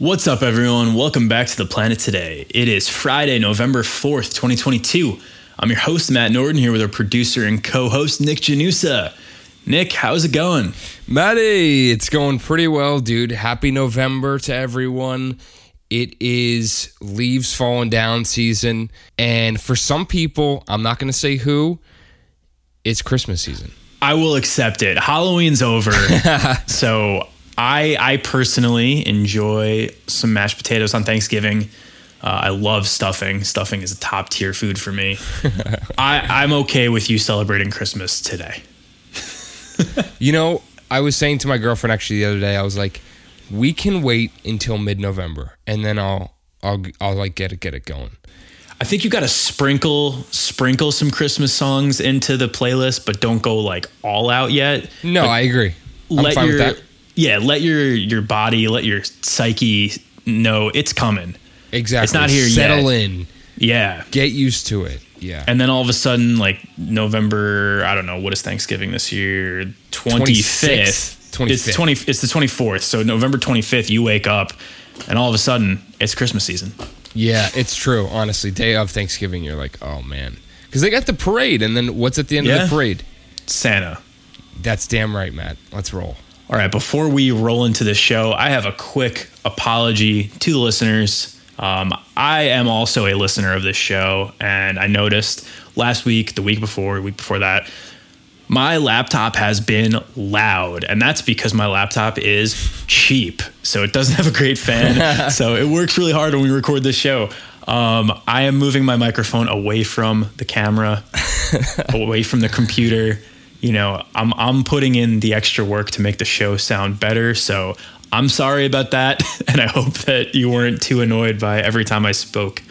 What's up, everyone? Welcome back to the planet today. It is Friday, November 4th, 2022. I'm your host, Matt Norton, here with our producer and co host, Nick Janusa. Nick, how's it going? Matty, it's going pretty well, dude. Happy November to everyone. It is leaves falling down season. And for some people, I'm not going to say who, it's Christmas season. I will accept it. Halloween's over. so I I personally enjoy some mashed potatoes on Thanksgiving. Uh, I love stuffing. Stuffing is a top tier food for me. I, I'm okay with you celebrating Christmas today. you know, I was saying to my girlfriend actually the other day, I was like, we can wait until mid November and then I'll I'll I'll like get it get it going. I think you got to sprinkle sprinkle some Christmas songs into the playlist, but don't go like all out yet. No, Like, I agree. I'm let fine your with that. Yeah, let your your body, let your psyche know it's coming. Exactly. It's not here Settle yet. in. Yeah. Get used to it. Yeah. And then all of a sudden, like November, I don't know, what is Thanksgiving this year? 25th. 25th. It's 20 it's the 24th. So November 25th, you wake up and all of a sudden it's Christmas season. Yeah, it's true. Honestly, day of Thanksgiving, you're like, oh man, because they got the parade, and then what's at the end Yeah. of the parade? Santa. That's damn right, Matt. Let's roll. All right, before we roll into this show, I have a quick apology to the listeners. Um, I am also a listener of this show, and I noticed last week, the week before, week before that, my laptop has been loud, and that's because my laptop is cheap. So it doesn't have a great fan. so it works really hard when we record this show. Um, I am moving my microphone away from the camera, away from the computer. You know, I'm I'm putting in the extra work to make the show sound better. So I'm sorry about that, and I hope that you weren't too annoyed by every time I spoke.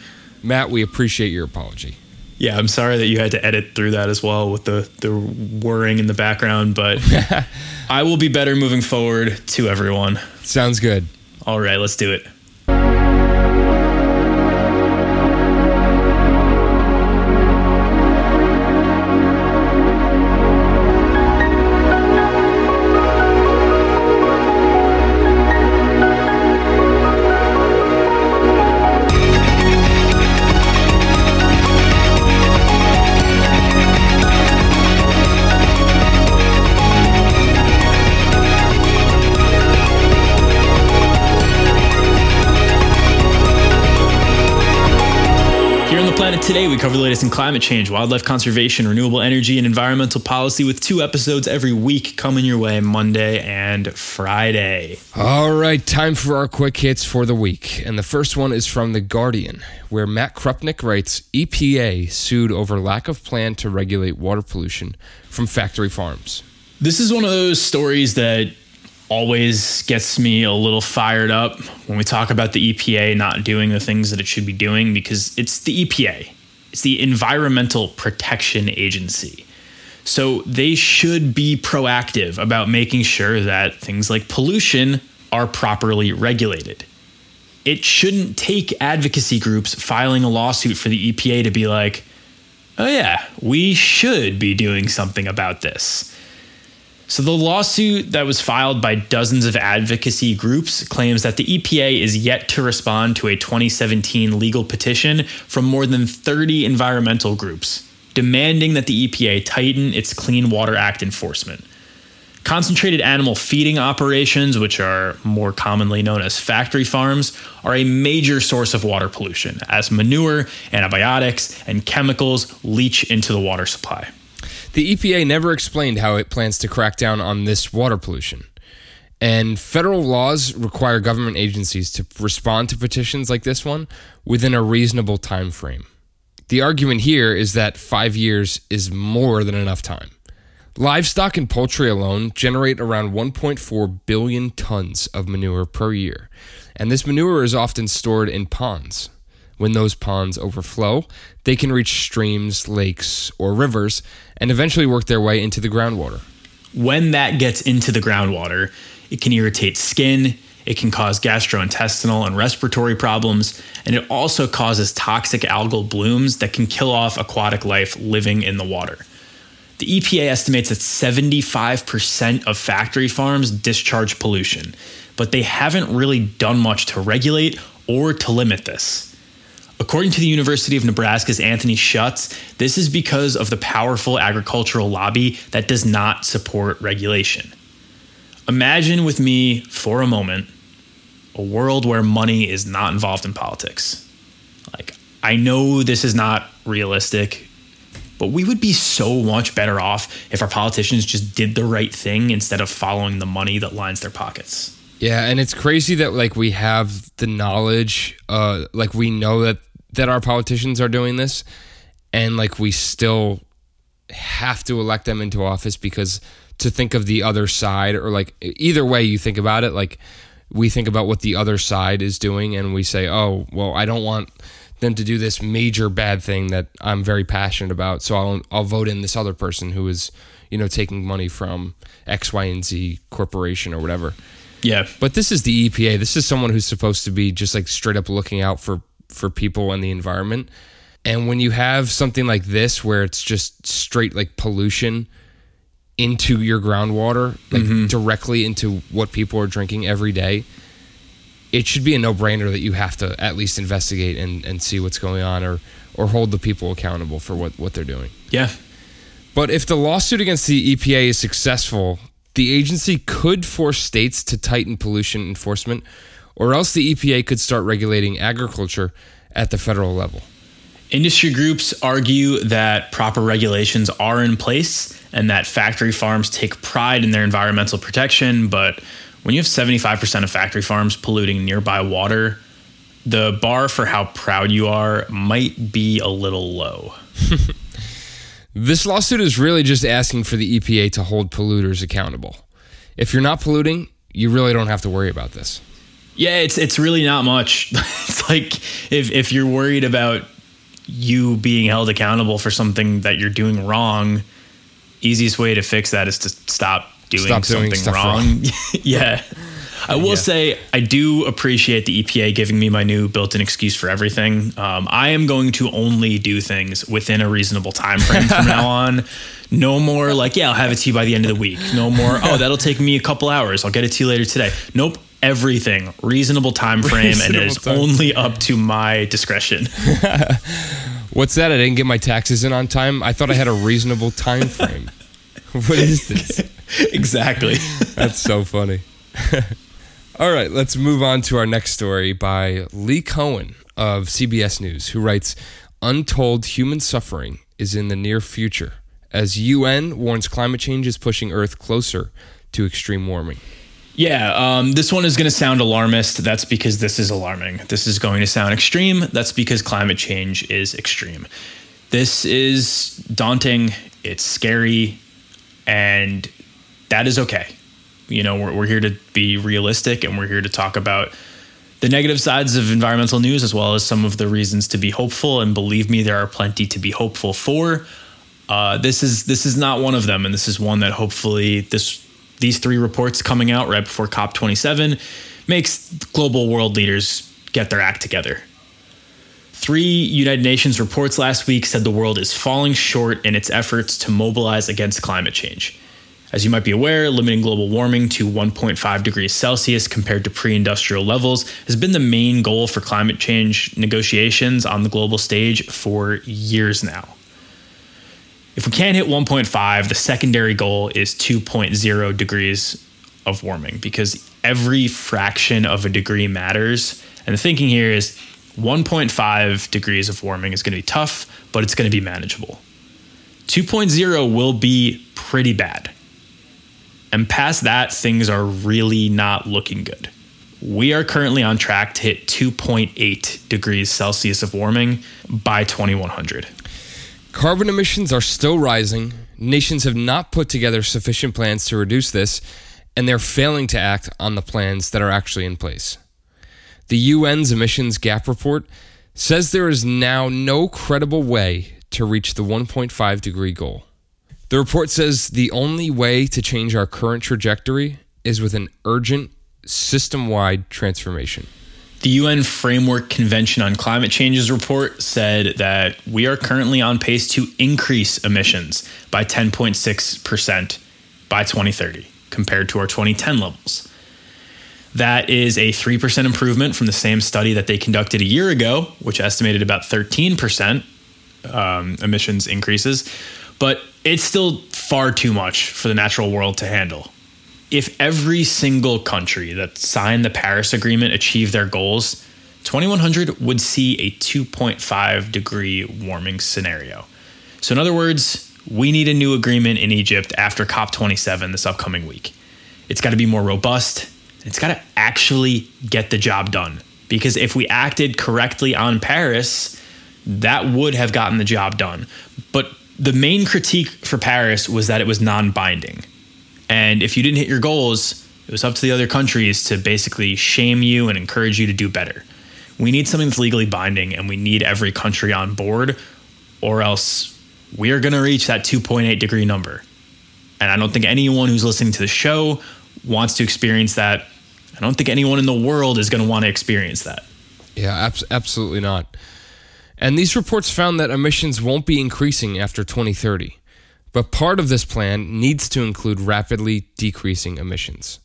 Matt, we appreciate your apology. Yeah, I'm sorry that you had to edit through that as well with the the whirring in the background, but I will be better moving forward to everyone. Sounds good. All right, let's do it. Planet today, we cover the latest in climate change, wildlife conservation, renewable energy, and environmental policy with two episodes every week coming your way Monday and Friday. All right, time for our quick hits for the week. And the first one is from The Guardian, where Matt Krupnick writes EPA sued over lack of plan to regulate water pollution from factory farms. This is one of those stories that always gets me a little fired up when we talk about the EPA not doing the things that it should be doing because it's the EPA. It's the Environmental Protection Agency. So they should be proactive about making sure that things like pollution are properly regulated. It shouldn't take advocacy groups filing a lawsuit for the EPA to be like, oh, yeah, we should be doing something about this. So, the lawsuit that was filed by dozens of advocacy groups claims that the EPA is yet to respond to a 2017 legal petition from more than 30 environmental groups demanding that the EPA tighten its Clean Water Act enforcement. Concentrated animal feeding operations, which are more commonly known as factory farms, are a major source of water pollution as manure, antibiotics, and chemicals leach into the water supply. The EPA never explained how it plans to crack down on this water pollution. And federal laws require government agencies to respond to petitions like this one within a reasonable time frame. The argument here is that 5 years is more than enough time. Livestock and poultry alone generate around 1.4 billion tons of manure per year, and this manure is often stored in ponds. When those ponds overflow, they can reach streams, lakes, or rivers and eventually work their way into the groundwater. when that gets into the groundwater, it can irritate skin, it can cause gastrointestinal and respiratory problems, and it also causes toxic algal blooms that can kill off aquatic life living in the water. The EPA estimates that 75% of factory farms discharge pollution, but they haven't really done much to regulate or to limit this. According to the University of Nebraska's Anthony Schutz, this is because of the powerful agricultural lobby that does not support regulation. Imagine with me for a moment a world where money is not involved in politics. Like, I know this is not realistic, but we would be so much better off if our politicians just did the right thing instead of following the money that lines their pockets. Yeah, and it's crazy that like we have the knowledge, uh, like we know that that our politicians are doing this, and like we still have to elect them into office because to think of the other side or like either way you think about it, like we think about what the other side is doing and we say, oh, well, I don't want them to do this major bad thing that I'm very passionate about, so I'll I'll vote in this other person who is you know taking money from X, Y, and Z corporation or whatever. Yeah. But this is the EPA. This is someone who's supposed to be just like straight up looking out for for people and the environment. And when you have something like this where it's just straight like pollution into your groundwater, like mm-hmm. directly into what people are drinking every day, it should be a no-brainer that you have to at least investigate and, and see what's going on or or hold the people accountable for what, what they're doing. Yeah. But if the lawsuit against the EPA is successful, the agency could force states to tighten pollution enforcement, or else the EPA could start regulating agriculture at the federal level. Industry groups argue that proper regulations are in place and that factory farms take pride in their environmental protection, but when you have 75% of factory farms polluting nearby water, the bar for how proud you are might be a little low. this lawsuit is really just asking for the EPA to hold polluters accountable. If you're not polluting, you really don't have to worry about this. Yeah, it's it's really not much. it's like if if you're worried about you being held accountable for something that you're doing wrong, easiest way to fix that is to stop doing stop something doing wrong. wrong. yeah. I will yeah. say I do appreciate the EPA giving me my new built-in excuse for everything. Um, I am going to only do things within a reasonable time frame from now on. No more like, yeah, I'll have it to you by the end of the week. No more, oh, that'll take me a couple hours. I'll get it to you later today. Nope, everything reasonable time frame reasonable and it is time. only up to my discretion. What's that? I didn't get my taxes in on time? I thought i had a reasonable time frame. What is this? Exactly. That's so funny. All right let's move on to our next story by Li Cohen of cbs news who writes untold human suffering is in the near future as un warns climate change is pushing earth closer to extreme warming yeah, um, this one is going to sound alarmist. That's because this is alarming. This is going to sound extreme. That's because climate change is extreme. This is daunting. It's scary. And that is okay. You know, we're, we're here to be realistic and we're here to talk about the negative sides of environmental news as well as some of the reasons to be hopeful. And believe me, there are plenty to be hopeful for. Uh, this is this is not one of them, and this is one that hopefully this these three reports coming out right before COP27 makes global world leaders get their act together. Three United Nations reports last week said the world is falling short in its efforts to mobilize against climate change. As you might be aware, limiting global warming to 1.5 degrees Celsius compared to pre industrial levels has been the main goal for climate change negotiations on the global stage for years now. If we can't hit 1.5, the secondary goal is 2.0 degrees of warming because every fraction of a degree matters. And the thinking here is 1.5 degrees of warming is going to be tough, but it's going to be manageable. 2.0 will be pretty bad. And past that, things are really not looking good. We are currently on track to hit 2.8 degrees Celsius of warming by 2100. Carbon emissions are still rising. Nations have not put together sufficient plans to reduce this, and they're failing to act on the plans that are actually in place. The UN's emissions gap report says there is now no credible way to reach the 1.5 degree goal. The report says the only way to change our current trajectory is with an urgent, system wide transformation. The UN Framework Convention on Climate Change's report said that we are currently on pace to increase emissions by 10.6% by 2030 compared to our 2010 levels. That is a 3% improvement from the same study that they conducted a year ago, which estimated about 13% um, emissions increases. But it's still far too much for the natural world to handle. If every single country that signed the Paris Agreement achieved their goals, 2100 would see a 2.5 degree warming scenario. So, in other words, we need a new agreement in Egypt after COP27 this upcoming week. It's got to be more robust. It's got to actually get the job done. Because if we acted correctly on Paris, that would have gotten the job done. But the main critique for Paris was that it was non binding. And if you didn't hit your goals, it was up to the other countries to basically shame you and encourage you to do better. We need something that's legally binding, and we need every country on board, or else we are going to reach that 2.8 degree number. And I don't think anyone who's listening to the show wants to experience that. I don't think anyone in the world is going to want to experience that. Yeah, ab- absolutely not. And these reports found that emissions won't be increasing after 2030. But part of this plan needs to include rapidly decreasing emissions.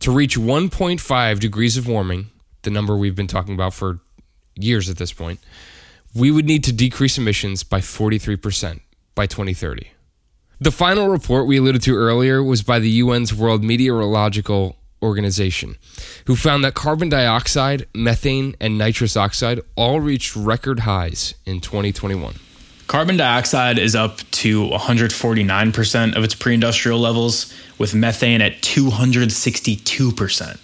To reach 1.5 degrees of warming, the number we've been talking about for years at this point, we would need to decrease emissions by 43% by 2030. The final report we alluded to earlier was by the UN's World Meteorological Organization, who found that carbon dioxide, methane, and nitrous oxide all reached record highs in 2021. Carbon dioxide is up to 149% of its pre industrial levels, with methane at 262%,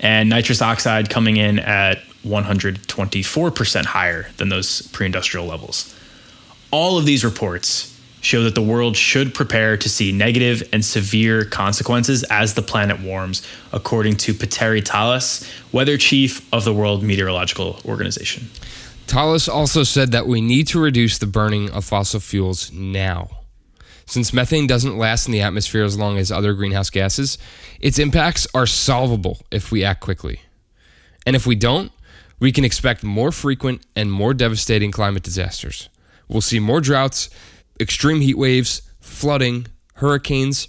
and nitrous oxide coming in at 124% higher than those pre industrial levels. All of these reports show that the world should prepare to see negative and severe consequences as the planet warms, according to Petteri Talas, weather chief of the World Meteorological Organization. Talas also said that we need to reduce the burning of fossil fuels now. Since methane doesn't last in the atmosphere as long as other greenhouse gases, its impacts are solvable if we act quickly. And if we don't, we can expect more frequent and more devastating climate disasters. We'll see more droughts, extreme heat waves, flooding, hurricanes,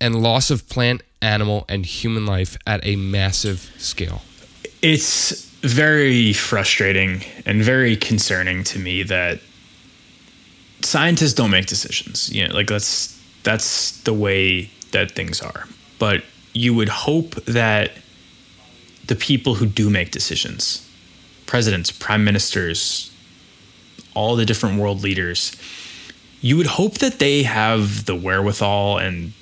and loss of plant, animal, and human life at a massive scale. It's very frustrating and very concerning to me that scientists don't make decisions. You know, like that's that's the way that things are. But you would hope that the people who do make decisions, presidents, prime ministers, all the different world leaders, you would hope that they have the wherewithal and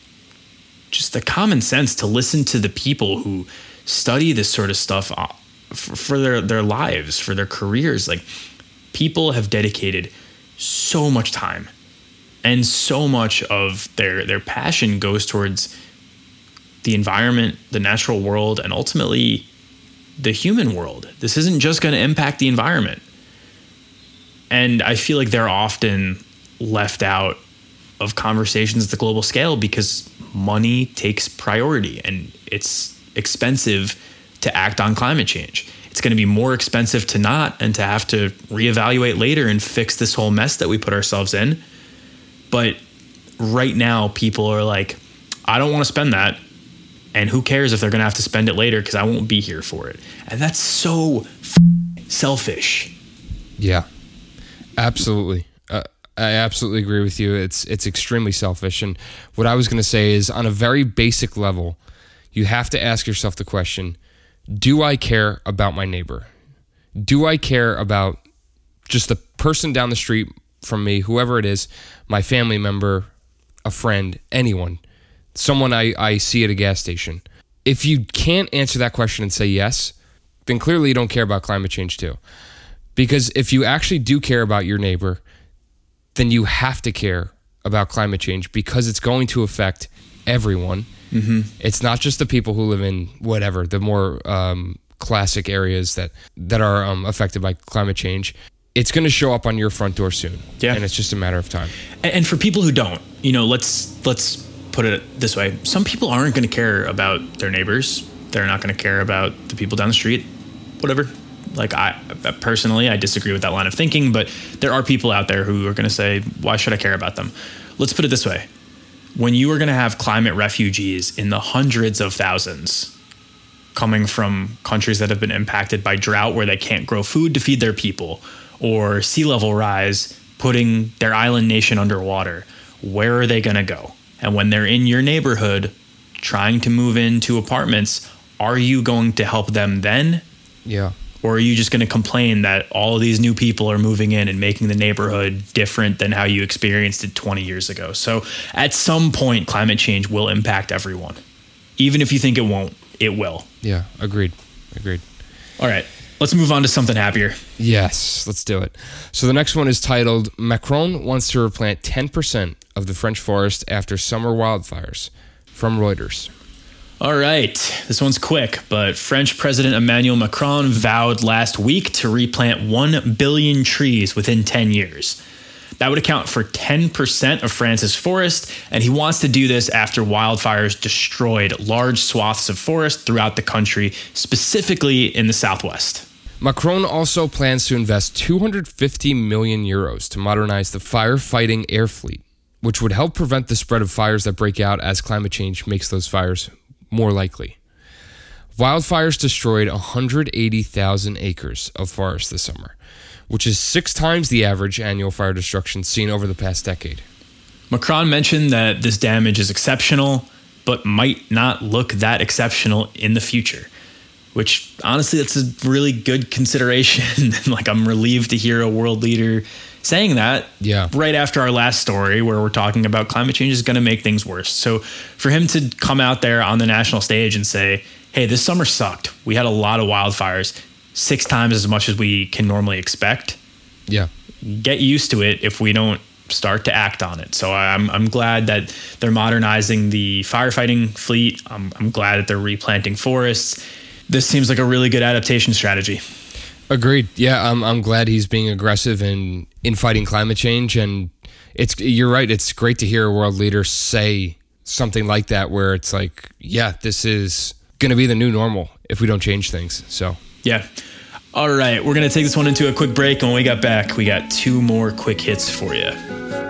just the common sense to listen to the people who study this sort of stuff uh, uh, for their, their lives, for their careers. Like people have dedicated so much time and so much of their their passion goes towards the environment, the natural world, and ultimately the human world. This isn't just going to impact the environment. And I feel like they're often left out of conversations at the global scale because money takes priority and it's expensive to act on climate change. It's going to be more expensive to not and to have to reevaluate later and fix this whole mess that we put ourselves in. But right now, people are like, I don't want to spend that. And who cares if they're going to have to spend it later because I won't be here for it. And that's so selfish. Yeah, absolutely. Uh, I absolutely agree with you. It's it's extremely selfish. And what I was going to say is, on a very basic level, you have to ask yourself the question: Do I care about my neighbor? Do I care about just the person down the street from me, whoever it is, my family member, a friend, anyone, someone I, I see at a gas station? If you can't answer that question and say yes, then clearly you don't care about climate change too. Because if you actually do care about your neighbor, then you have to care about climate change because it's going to affect everyone. Mm-hmm. It's not just the people who live in whatever the more um, classic areas that that are um, affected by climate change. It's going to show up on your front door soon. Yeah. and it's just a matter of time. And, and for people who don't, you know, let's let's put it this way: some people aren't going to care about their neighbors. They're not going to care about the people down the street. Whatever. Like I personally, I disagree with that line of thinking, but there are people out there who are going to say, "Why should I care about them?" Let's put it this way: when you are going to have climate refugees in the hundreds of thousands, coming from countries that have been impacted by drought where they can't grow food to feed their people, or sea level rise putting their island nation underwater. Where are they going to go? And when they're in your neighborhood trying to move into apartments, are you going to help them then? Yeah. Or are you just going to complain that all of these new people are moving in and making the neighborhood different than how you experienced it 20 years ago? So at some point, climate change will impact everyone. Even if you think it won't, it will. Yeah. Agreed. Agreed. All right. Let's move on to something happier. Yes, let's do it. So the next one is titled Macron wants to replant 10% of the French forest after summer wildfires from Reuters. All right, this one's quick, but French President Emmanuel Macron vowed last week to replant 1 billion trees within 10 years. That would account for 10% of France's forest, and he wants to do this after wildfires destroyed large swaths of forest throughout the country, specifically in the southwest. Macron also plans to invest 250 million euros to modernize the firefighting air fleet, which would help prevent the spread of fires that break out as climate change makes those fires more likely. Wildfires destroyed 180,000 acres of forest this summer, which is six times the average annual fire destruction seen over the past decade. Macron mentioned that this damage is exceptional, but might not look that exceptional in the future. Which honestly, that's a really good consideration. And like, I'm relieved to hear a world leader saying that Yeah. right after our last story where we're talking about climate change is going to make things worse. So for him to come out there on the national stage and say, "Hey, this summer sucked. We had a lot of wildfires, six times as much as we can normally expect." Yeah. Get used to it if we don't start to act on it. So I'm I'm glad that they're modernizing the firefighting fleet. I'm I'm glad that they're replanting forests. This seems like a really good adaptation strategy. Agreed. Yeah, I'm I'm glad he's being aggressive in in fighting climate change and it's you're right, it's great to hear a world leader say something like that where it's like, yeah, this is going to be the new normal if we don't change things. So, Yeah. All right, we're going to take this one into a quick break. And when we got back, we got two more quick hits for you.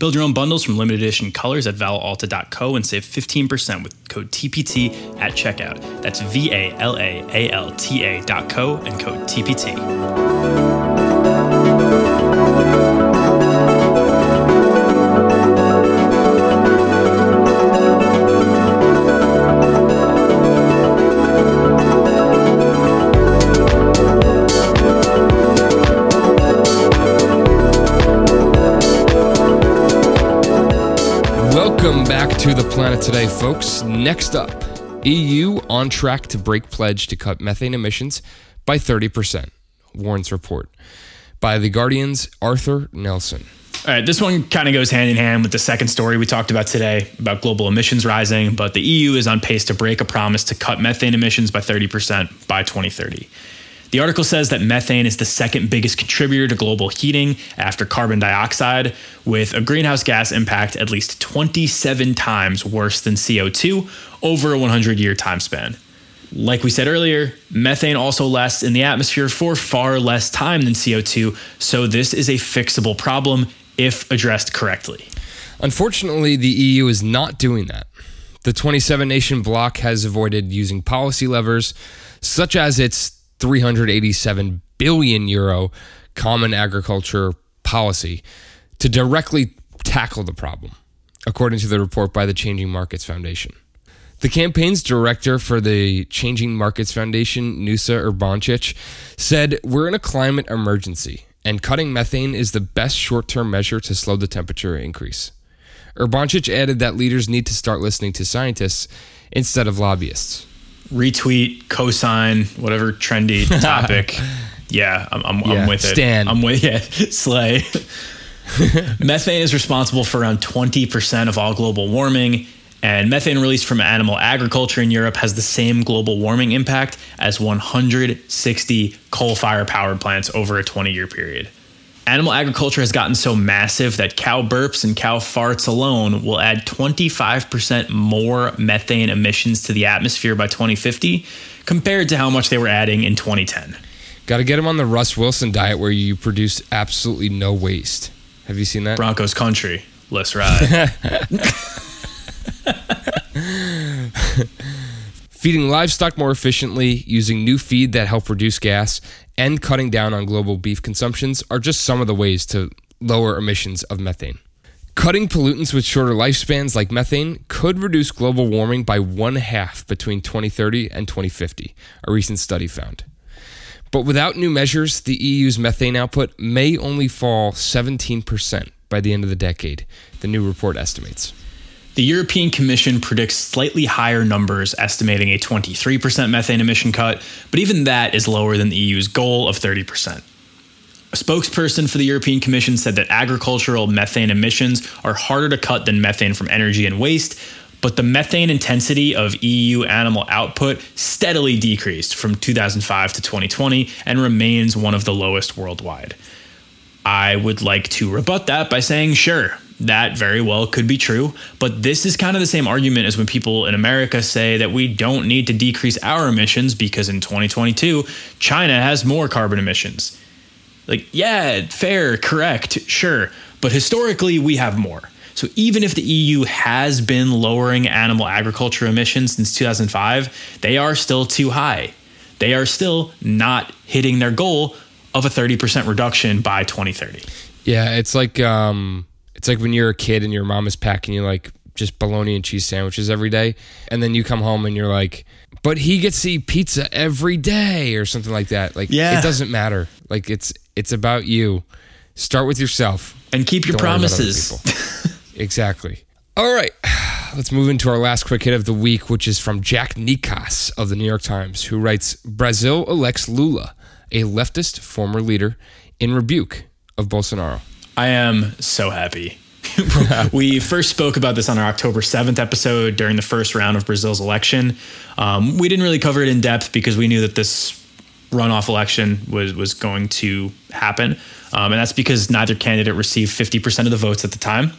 Build your own bundles from limited edition colors at valalta.co and save 15% with code TPT at checkout. That's V A L A A L T A dot co and code TPT. Today, folks. Next up, EU on track to break pledge to cut methane emissions by 30%, warns report by The Guardian's Arthur Neslen. All right, this one kind of goes hand in hand with the second story we talked about today about global emissions rising, but the EU is on pace to break a promise to cut methane emissions by 30% by 2030. The article says that methane is the second biggest contributor to global heating after carbon dioxide, with a greenhouse gas impact at least 27 times worse than CO2 over a 100 year time span. Like we said earlier, methane also lasts in the atmosphere for far less time than CO2, so this is a fixable problem if addressed correctly. Unfortunately, the EU is not doing that. The 27 nation bloc has avoided using policy levers such as its 387 billion euro common agriculture policy to directly tackle the problem, according to the report by the Changing Markets Foundation. The campaign's director for the Changing Markets Foundation, Nusa Urbancic, said, We're in a climate emergency, and cutting methane is the best short term measure to slow the temperature increase. Urbancic added that leaders need to start listening to scientists instead of lobbyists. Retweet, cosign, whatever trendy topic. yeah, I'm, I'm, Yeah, I'm with it. stan. I'm with yeah, slay. methane is responsible for around 20% of all global warming, and methane released from animal agriculture in Europe has the same global warming impact as 160 coal fire power plants over a 20 year period. Animal agriculture has gotten so massive that cow burps and cow farts alone will add 25% more methane emissions to the atmosphere by 2050 compared to how much they were adding in 2010. Got to get them on the Russ Wilson diet where you produce absolutely no waste. Have you seen that? Broncos country. Let's ride. Feeding livestock more efficiently, using new feed that help reduce gas, and cutting down on global beef consumptions are just some of the ways to lower emissions of methane. Cutting pollutants with shorter lifespans like methane could reduce global warming by one half between 2030 and 2050, a recent study found. But without new measures, the EU's methane output may only fall 17% by the end of the decade, the new report estimates. The European Commission predicts slightly higher numbers, estimating a 23% methane emission cut, but even that is lower than the EU's goal of 30%. A spokesperson for the European Commission said that agricultural methane emissions are harder to cut than methane from energy and waste, but the methane intensity of EU animal output steadily decreased from 2005 to 2020 and remains one of the lowest worldwide. I would like to rebut that by saying, sure, that very well could be true, but this is kind of the same argument as when people in America say that we don't need to decrease our emissions because in 2022, China has more carbon emissions. Like, yeah, fair, correct, sure, but historically, we have more. So even if the EU has been lowering animal agriculture emissions since 2005, they are still too high. They are still not hitting their goal of a 30% reduction by 2030. Yeah, it's like um, it's like when you're a kid and your mom is packing you like just bologna and cheese sandwiches every day, and then you come home and you're like, "But he gets to eat pizza every day" or something like that. Like, Yeah. it doesn't matter. Like, it's it's about you. Start with yourself. And keep your Don't worry about other promises. exactly. All right, let's move into our last quick hit of the week, which is from Jack Nikas of the New York Times, who writes Brazil elects Lula, a leftist former leader, in rebuke of Bolsonaro. I am so happy. we first spoke about this on our October 7th episode during the first round of Brazil's election. Um, we didn't really cover it in depth because we knew that this runoff election was, was going to happen. Um, and that's because neither candidate received 50% of the votes at the time.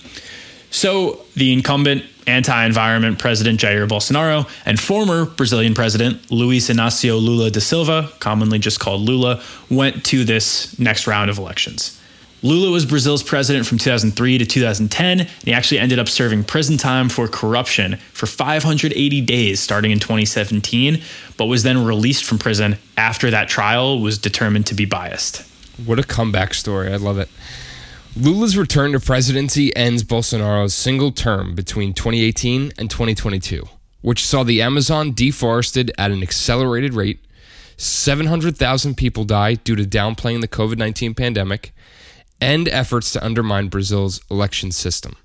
So the incumbent anti environment President Jair Bolsonaro and former Brazilian President Luiz Inácio Lula da Silva, commonly just called Lula, went to this next round of elections. Lula was Brazil's president from 2003 to 2010, and he actually ended up serving prison time for corruption for 580 days starting in 2017, but was then released from prison after that trial was determined to be biased. What a comeback story. I love it. Lula's return to presidency ends Bolsonaro's single term between 2018 and 2022, which saw the Amazon deforested at an accelerated rate. 700,000 people die due to downplaying the COVID 19 pandemic and efforts to undermine Brazil's election system.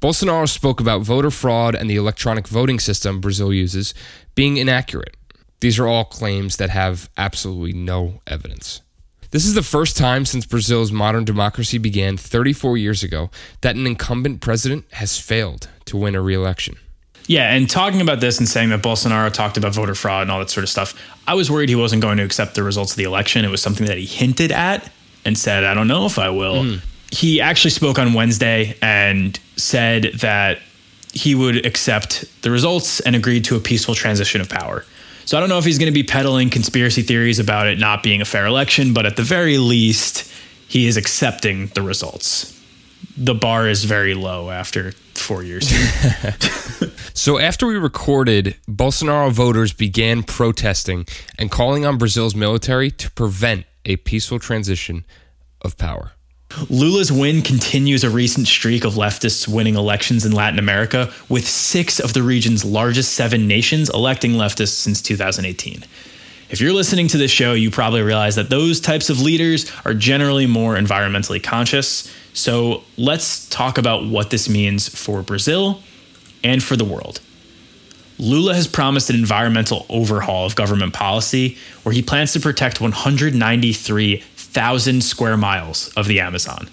Bolsonaro spoke about voter fraud and the electronic voting system Brazil uses being inaccurate. These are all claims that have absolutely no evidence. This is the first time since Brazil's modern democracy began 34 years ago that an incumbent president has failed to win a re election. Yeah, and talking about this and saying that Bolsonaro talked about voter fraud and all that sort of stuff, I was worried he wasn't going to accept the results of the election. It was something that he hinted at and said, I don't know if I will. Hmm. He actually spoke on Wednesday and said that he would accept the results and agreed to a peaceful transition of power. So I don't know if he's going to be peddling conspiracy theories about it not being a fair election, but at the very least, he is accepting the results. The bar is very low after four years. So, after we recorded, Bolsonaro voters began protesting and calling on Brazil's military to prevent a peaceful transition of power. Lula's win continues a recent streak of leftists winning elections in Latin America, with six of the region's largest seven nations electing leftists since 2018. If you're listening to this show, you probably realize that those types of leaders are generally more environmentally conscious. So let's talk about what this means for Brazil and for the world. Lula has promised an environmental overhaul of government policy where he plans to protect 193,000 square miles of the Amazon,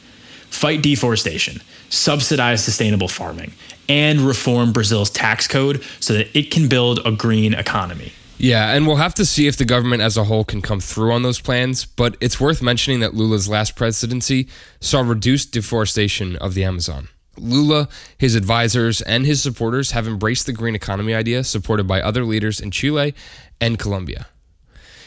fight deforestation, subsidize sustainable farming, and reform Brazil's tax code so that it can build a green economy. Yeah, and we'll have to see if the government as a whole can come through on those plans, but it's worth mentioning that Lula's last presidency saw reduced deforestation of the Amazon. Lula, his advisors, and his supporters have embraced the green economy idea, supported by other leaders in Chile and Colombia.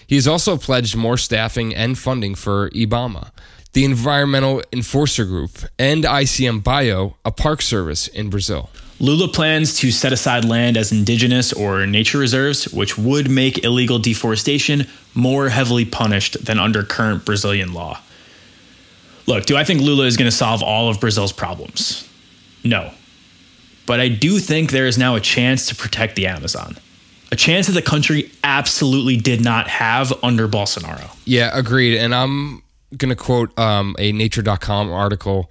He has also pledged more staffing and funding for IBAMA, the Environmental Enforcer Group, and ICMBio, a park service in Brazil. Lula plans to set aside land as indigenous or nature reserves, which would make illegal deforestation more heavily punished than under current Brazilian law. Look, do I think Lula is going to solve all of Brazil's problems? No. But I do think there is now a chance to protect the Amazon. A chance that the country absolutely did not have under Bolsonaro. Yeah, agreed. And I'm going to quote um, a Nature.com article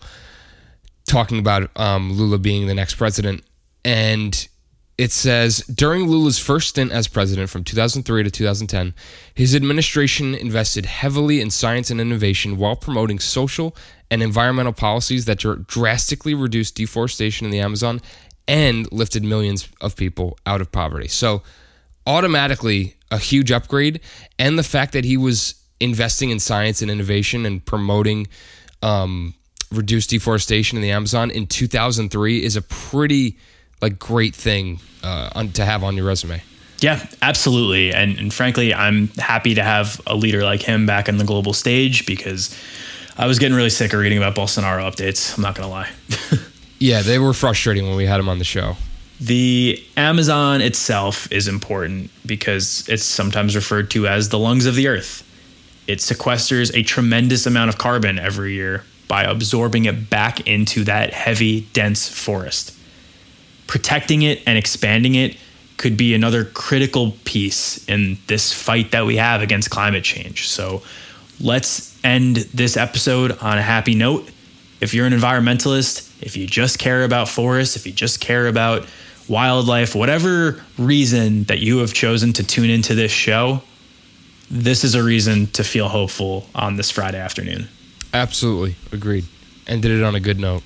talking about um, Lula being the next president. And it says during Lula's first stint as president from 2003 to 2010, his administration invested heavily in science and innovation while promoting social and environmental policies that drastically reduced deforestation in the Amazon and lifted millions of people out of poverty. So, automatically, a huge upgrade. And the fact that he was investing in science and innovation and promoting um, reduced deforestation in the Amazon in 2003 is a pretty like great thing uh, on, to have on your resume. Yeah, absolutely. And, and frankly, I'm happy to have a leader like him back on the global stage because I was getting really sick of reading about Bolsonaro updates. I'm not going to lie. yeah, they were frustrating when we had him on the show. The Amazon itself is important because it's sometimes referred to as the lungs of the earth. It sequesters a tremendous amount of carbon every year by absorbing it back into that heavy, dense forest. Protecting it and expanding it could be another critical piece in this fight that we have against climate change. So let's end this episode on a happy note. If you're an environmentalist, if you just care about forests, if you just care about wildlife, whatever reason that you have chosen to tune into this show, this is a reason to feel hopeful on this Friday afternoon. Absolutely. Agreed. Ended it on a good note.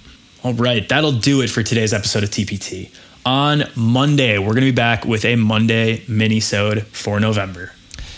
All right. That'll do it for today's episode of TPT. On Monday, we're going to be back with a Monday mini-sode for November.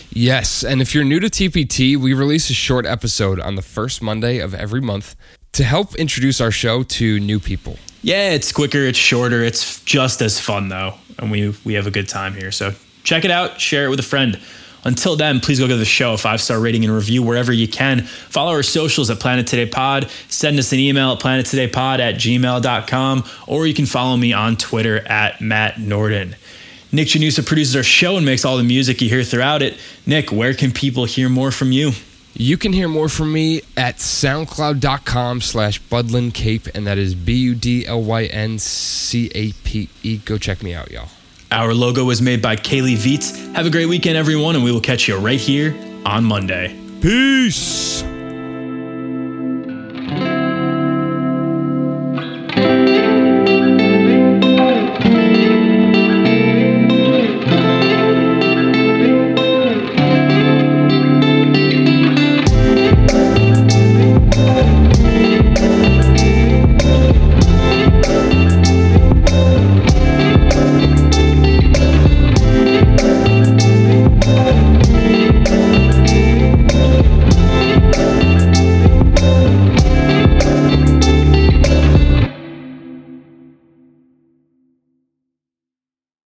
Yes, and if you're new to TPT, we release a short episode on the first Monday of every month to help introduce our show to new people. Yeah, it's quicker, it's shorter, it's just as fun though, and we we have a good time here. So check it out, share it with a friend. Until then, please go give the show a five star rating and review wherever you can. Follow our socials at Planet Today Pod. Send us an email at planettodaypod at gmail.com, or you can follow me on Twitter at Matt Norden. Nick Janusa produces our show and makes all the music you hear throughout it. Nick, where can people hear more from you? You can hear more from me at soundcloud.com slash Budlyn Cape, and that is B U D L Y N C A P E. Go check me out, y'all. Our logo was made by Kaylee Vietz. Have a great weekend, everyone, and we will catch you right here on Monday. Peace.